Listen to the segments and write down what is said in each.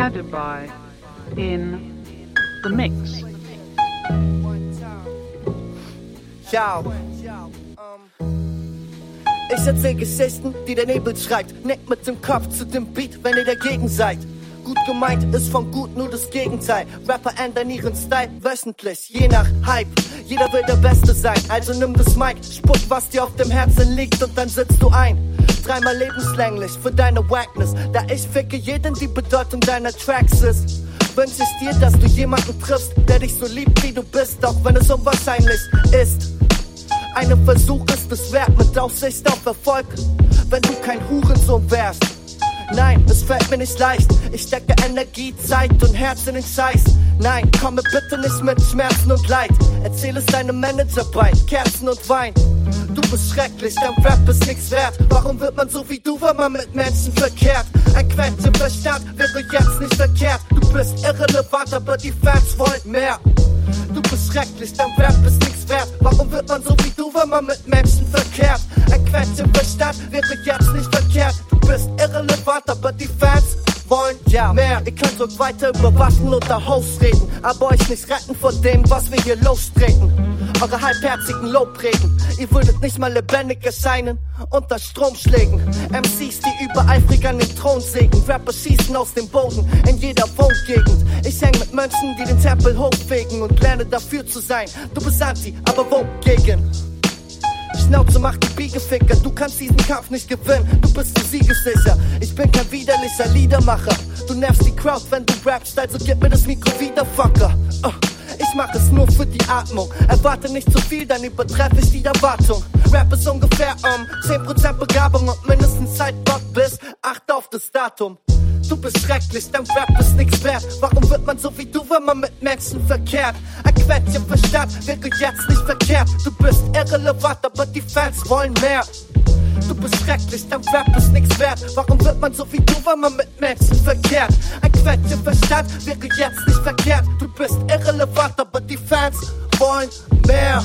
Kadibai in the mix. Ciao. Ich erzähl Geschichten, die der Nebel schreibt. Nickt mit dem Kopf zu dem Beat, wenn ihr dagegen seid. Gut gemeint ist von gut nur das Gegenteil. Rapper ändern ihren Style wöchentlich, je nach Hype. Jeder will der Beste sein, also nimm das Mic, spuck, was dir auf dem Herzen liegt und dann sitzt du ein. Dreimal lebenslänglich für deine Wackness, da ich ficke jeden die Bedeutung deiner Tracks ist. Wünsch ich dir, dass du jemanden triffst, der dich so liebt, wie du bist, auch wenn es unwahrscheinlich ist. Einen Versuch ist es wert, mit Aussicht auf Erfolg, wenn du kein Hurensohn wärst. Nein, es fällt mir nicht leicht. Ich stecke Energie, Zeit und Herz in den Scheiß. Nein, komme bitte nicht mit Schmerzen und Leid. Erzähl es deinem Manager bei Kerzen und Wein. Du bist schrecklich, dein Rap ist nichts wert. Warum wird man so wie du, wenn man mit Menschen verkehrt? Ein Quetschenverstand wäre jetzt nicht verkehrt. Du bist irrelevant, aber die Fans wollen mehr. Du bist schrecklich, dein Rap ist nichts wert. Warum wird man so wie du, wenn man mit Menschen verkehrt? Ein Quetschenverstand wäre jetzt nicht verkehrt. Du bist irrelevant, aber die Fans wollen ja mehr. Ihr könnt uns weiter über Waffen oder Host reden, aber euch nicht retten vor dem, was wir hier lostreten. Eure halbherzigen Lobpreden, ihr würdet nicht mal lebendig erscheinen unter Stromschlägen. MCs, die übereifrig an den Thron sägen, Rapper schießen aus dem Boden in jeder Wohngegend. Ich häng mit Menschen, die den Tempel hochfegen und lerne dafür zu sein. Du bist Anti, aber wogegen? Schnauze macht die Biegeficker, du kannst diesen Kampf nicht gewinnen, du bist du siegessicher. Ich bin kein widerlicher Liedermacher, du nervst die Crowd, wenn du rappst, also gib mir das Mikro wieder, Fucker. Uh. Ich mach es nur für die Atmung. Erwarte nicht zu viel, dann übertreffe ich die Erwartung. Rap ist ungefähr um 10% Begabung und mindestens Zeitbock bis 8 auf das Datum. Du bist schrecklich, dein Rap ist nichts wert. Warum wird man so wie du, wenn man mit Menschen verkehrt? Ein Quäntchen Verstand wäre jetzt nicht verkehrt. Du bist irrelevant, aber die Fans wollen mehr. Du bist schrecklich, dein Rap ist nichts wert. Warum wird man so wie du, wenn man mit Menschen verkehrt? Ein Quäntchen Verstand wäre jetzt nicht verkehrt. Du bist irrelevant, aber die Fans wollen mehr.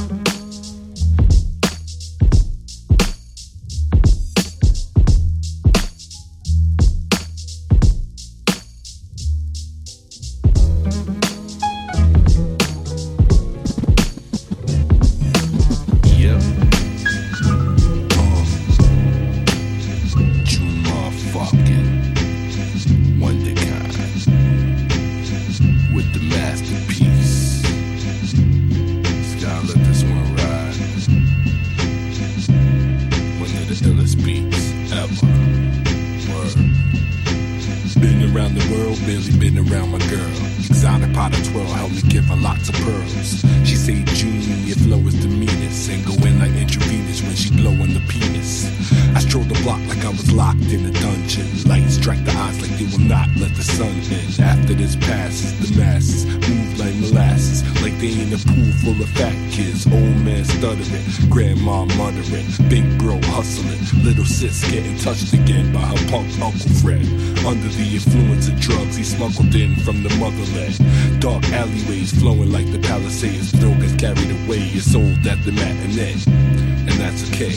Of drugs he smuggled in from the motherland. Dark alleyways flowing like the Palisades. Throw gets carried away, it's sold at the matinee. And that's okay.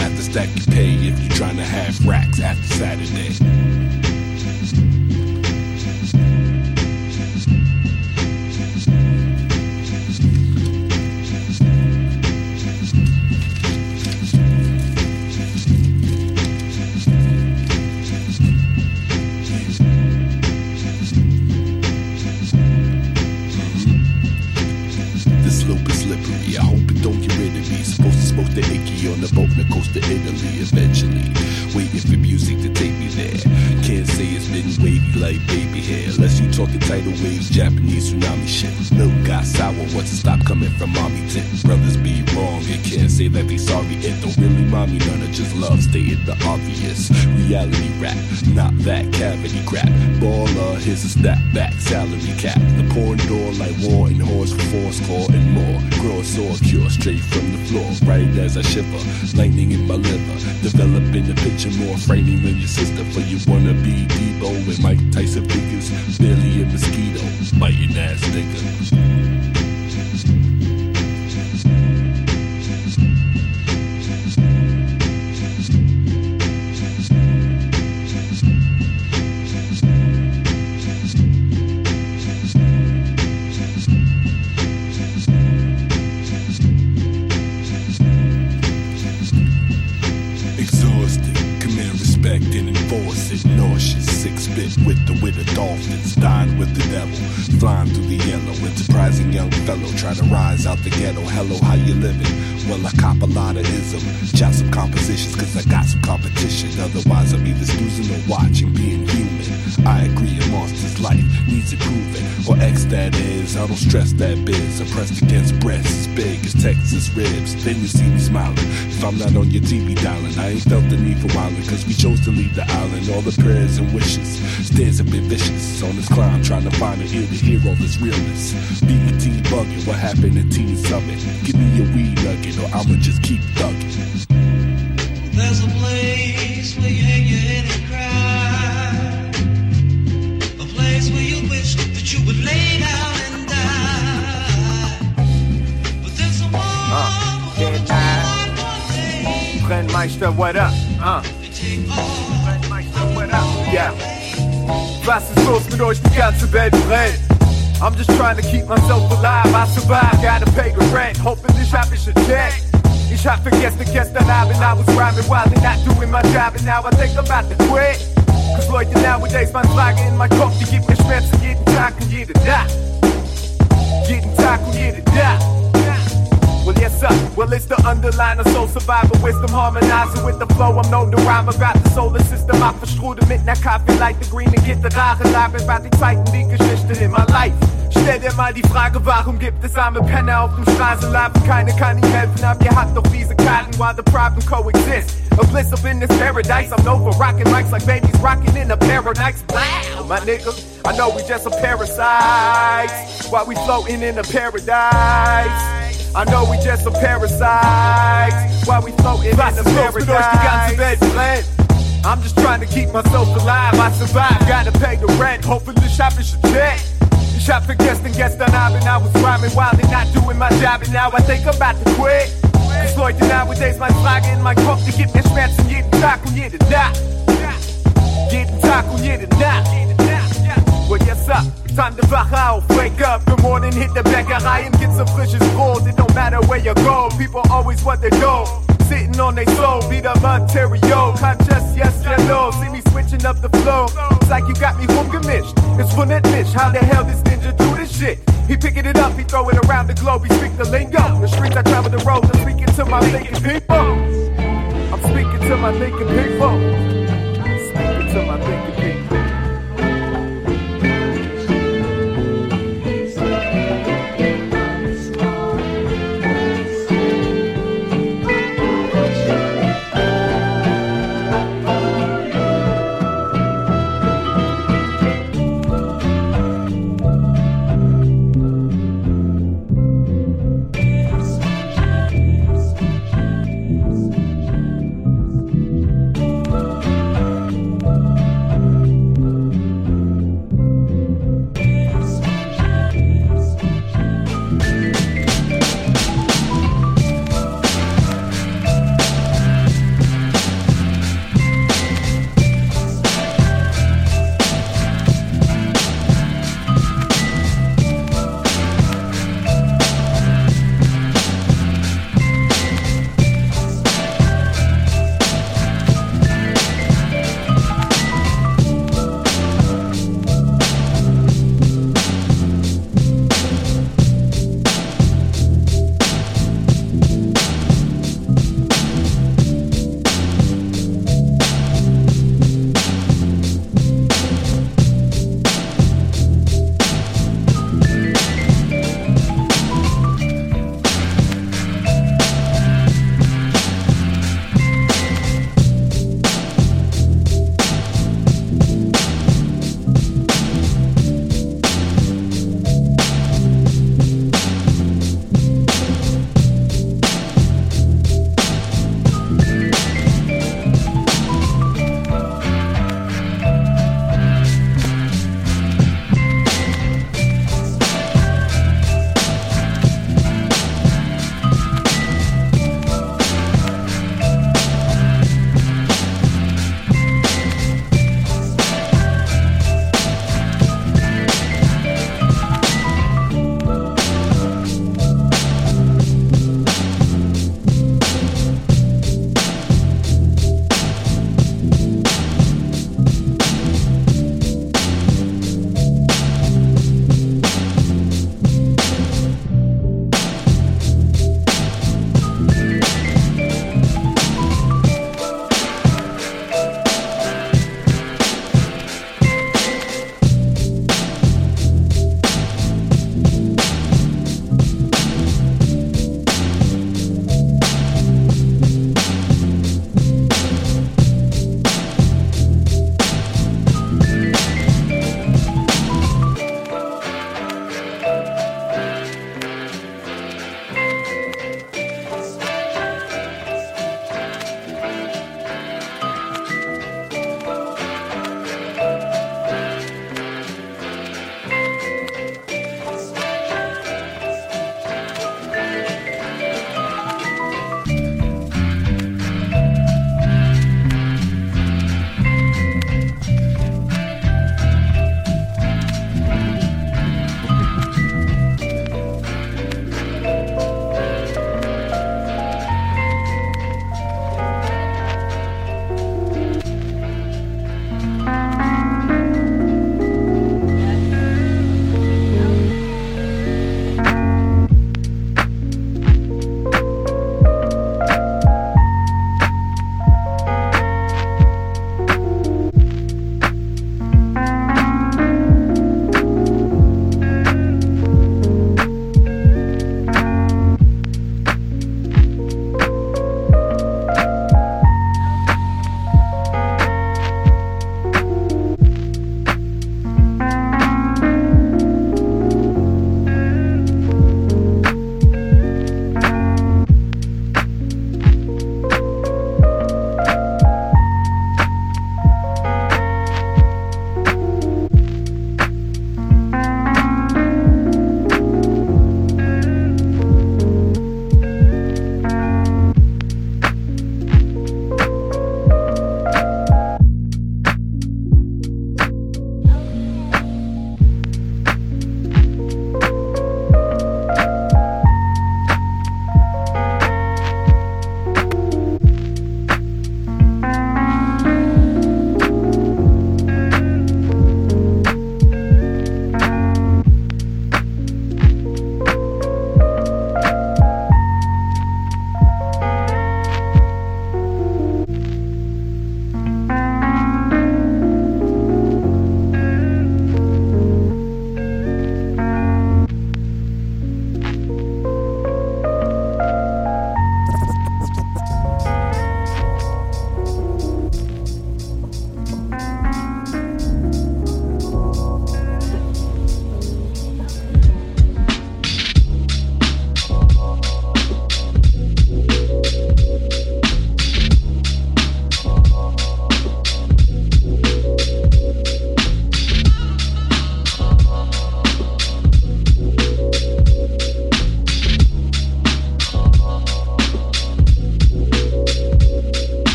Have to stack your pay if you're trying to have racks after Saturday. The coast of Italy eventually. Waiting for music to take me there. Can't say it's been wavy like baby hair. Talking tidal waves, Japanese tsunami shit. Milk got sour once it stop coming from mommy tit. Brothers be wrong and can't say that they sorry. It don't really me none. I just love stating the obvious. Reality rap, not that cavity crap. Baller, here's a snapback salary cap. The porn door like war and horse for force call and more. Grow saw cure straight from the floor, right as I shiver. Lightning in my liver, developing the picture more framing than your sister. For you wanna be Debo with Mike Tyson figures, Billy and mosquito, biting ass nigga. With the devil, flying through the yellow. Enterprising young fellow, try to rise out the ghetto. Hello, how you living? Well, I cop a lot of ism. Jot some compositions, cause I got some competition. Otherwise, I'm either snoozing or watching, being human. I agree, a monster's life needs improving. Or X that is, I don't stress that biz. I'm pressed against breasts as big as Texas ribs. Then you see me smiling. If I'm not on your TV dialing, I ain't felt the need for wilding, cause we chose to leave the island. All the prayers and wishes. Stairs have been vicious on this climb, trying to find an ear to hear all this realness. BET bugging, what happened at Teen Summit? Give me a weed nugget, or I'ma just keep thugging. There's a place where you hang your head and cry. A place where you wish that you would lay down and die. But there's a one Uh, who can't one one day Brennmeister, what up? Uh, take all what up? Yeah. Was ist los mit euch? Die ganze Welt brennt. I'm just trying to keep myself alive. I survive, gotta pay the rent. Hoffentlich hab ich a check. Ich hab vergessen gestern Abend, I was rhyming while they're not doing my job, and now I think I'm about to quit. Cause Leute nowadays, man Frage in mein Kopf, die gibt mir Schmerzen jeden Tag und jede Nacht. Jeden Tag und jede Nacht. Well, yes, sir. Well, it's the underliner, soul survivor, wisdom harmonizing with the flow. I'm known to rhyme about the solar system. I verstrudel mit light the green and get the Gitarre, labe über die Zeiten, die Geschichte in my life. Stell dir mal die Frage, warum gibt es arme Penner auf dem Straßenladen? Keine kann ihm helfen, aber ihr habt doch diese Karten, while the problem coexist. A bliss up in this paradise, I'm known for rocking mics like babies rocking in a paradise. Wow, my nigga, I know we just some parasites, while we floating in a paradise. I know we just some parasites. While we floating in the paradise? I'm just trying to keep myself alive. I survive, gotta pay the rent. Hopefully the shopping should check. Ich hab vergessen gestern Abend I been I was rhyming while they're not doing my job. And now I think I'm about to quit. Cause Leute nowadays meine Frage in mein Kopf Die gibt mir Schmerzen jeden Tag und jede Nacht Jeden Tag und jede Nacht Well, yes, up. Time to wach auf, wake up. Good morning, hit the Bäckerei and get some frisches Brot. It don't matter where you go, people always want their dough. Sitting on their soul, beat up Ontario. Conscious, yes, hello. See me switching up the flow. It's like you got me from rumgemischt. It's mich, how the hell this ninja do this shit? He picking it up, he throw it around the globe, he speak the lingo. The streets I travel the road, I'm speaking to my thinking people. I'm speaking to my thinking people. Speaking to my thinking people.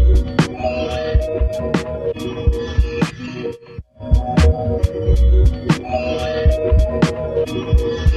All the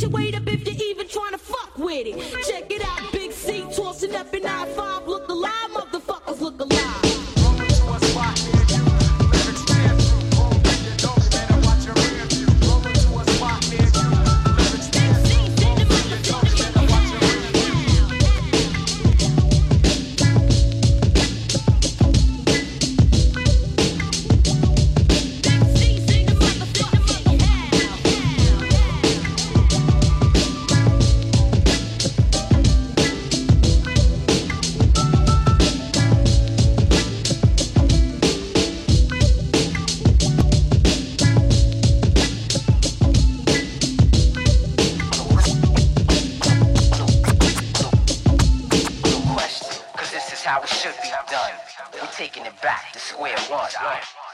Get your weight up if you're even trying to fuck with it. Check it back to square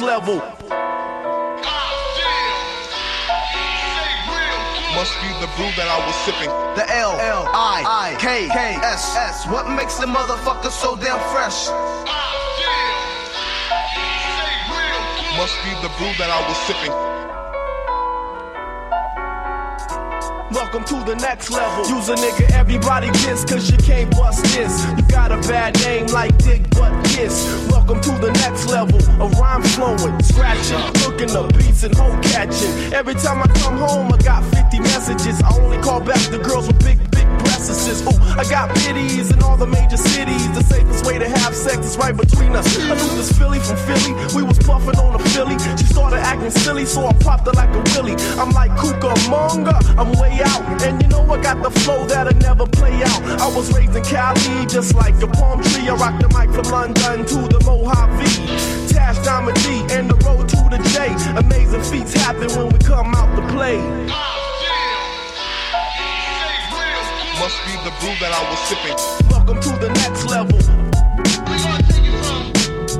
level. Must be the brew that I was sipping. The L L I I K K S S. What makes the motherfucker so damn fresh? Must be the brew that I was sipping. Welcome to the next level. Use a nigga, everybody kiss, cause you can't bust this. You got a bad name like Dick Butt Kiss. Welcome to the next level. A rhyme flowing, scratching, looking up beats and home catching. Every time I come home, I got 50 messages. I only call back the girls with big breasts. Ooh, I got biddies in all the major cities. The safest way to have sex is right between us. I knew this Philly from Philly. We was puffing on a Philly. She started acting silly, so I popped her like a willy. I'm like Cucamonga, I'm way out. And you know I got the flow that'll never play out. I was raised in Cali, just like a palm tree. I rocked the mic from London to the Mojave. Tash Diamond D and the road to the J. Amazing feats happen when we come out to play. Must be the brew that I was sipping. Welcome to the next level.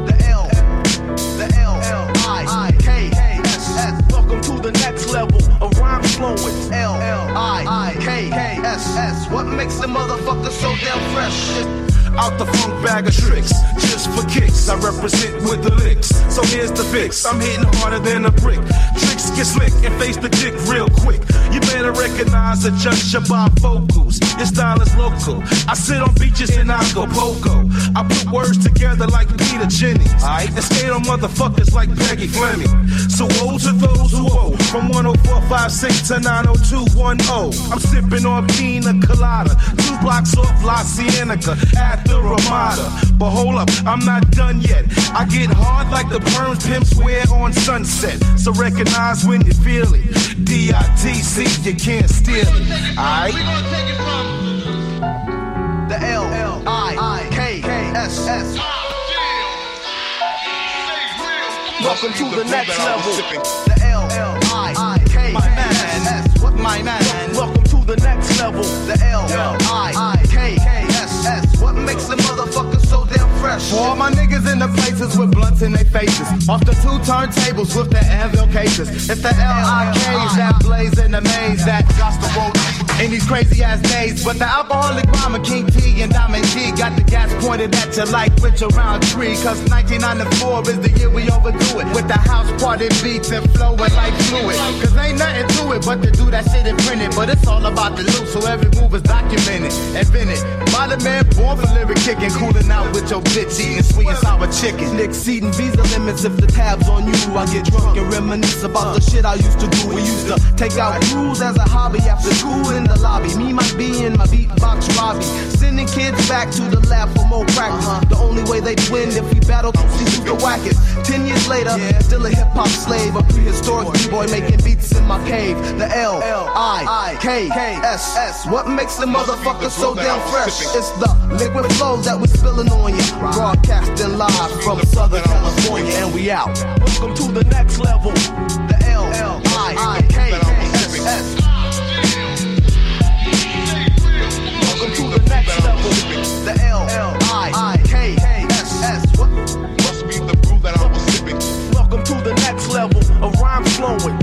The L, the L, L, I, I, K, K, S, S. Welcome to the next level. A rhyme flowing. L, L, I, I, K, K, S, S. What makes the motherfucker so damn fresh? Out the funk bag of tricks, just for kicks. I represent with the licks. So here's the fix. I'm hitting harder than a brick. Tricks get slick and face the dick real quick. You better recognize the just your bifocals. Your style is local. I sit on beaches in Acapulco. I put words together like Peter Jennings. Right? And skate on motherfuckers like Peggy Fleming. So woe to those who owe. From 10456 to 90210. I'm sipping on pina colada. Two blocks off La Cienega at the Ramada. But hold up, I'm not done yet. I get hard like the perms pimps wear on sunset. So recognize when you feel it. D-I-T-C, you can't steal it. Alright? The L L I K K S S. Welcome to the next level. The L L I K S S. My man? Welcome to the next level. The L L I K S. What makes the so damn fresh? For all my niggas in the places with blunts in their faces. Off the two turntables with the anvil cases. It's the L-I-Ks that blaze in the maze that got the in these crazy ass days. But the alcoholic rhymer King T and Diamond D got the gas pointed at you like which around tree. Cause 1994 is the year we overdo it. With the house party beats and flowing like fluid. Cause ain't nothing to it but to do that shit and print it. But it's all about the loot, so every move is documented. Invented by the man born for lyric kicking, cooling out with your bitch eating sweet and sour chicken. Exceeding visa limits if the tab's on you. I get drunk and reminisce about the shit I used to do. We used to take out rules as a hobby after school in the lobby. Me might be in my beatbox Robbie. Sending kids back to the lab for more practice. Uh-huh. The only way they'd win if we battle to see who's the wackest. Ten years later, still a hip hop slave, a prehistoric b-boy making beats in my cave. The L I K S S. What makes the motherfucker so damn fresh? It's the liquid flow that we're spilling on you. Broadcasting live from Southern California, and we out. Welcome to the next level. The L I K next level. The L L I I K S S. Must be the brew that I was sipping. Welcome to the next level of rhyme flowing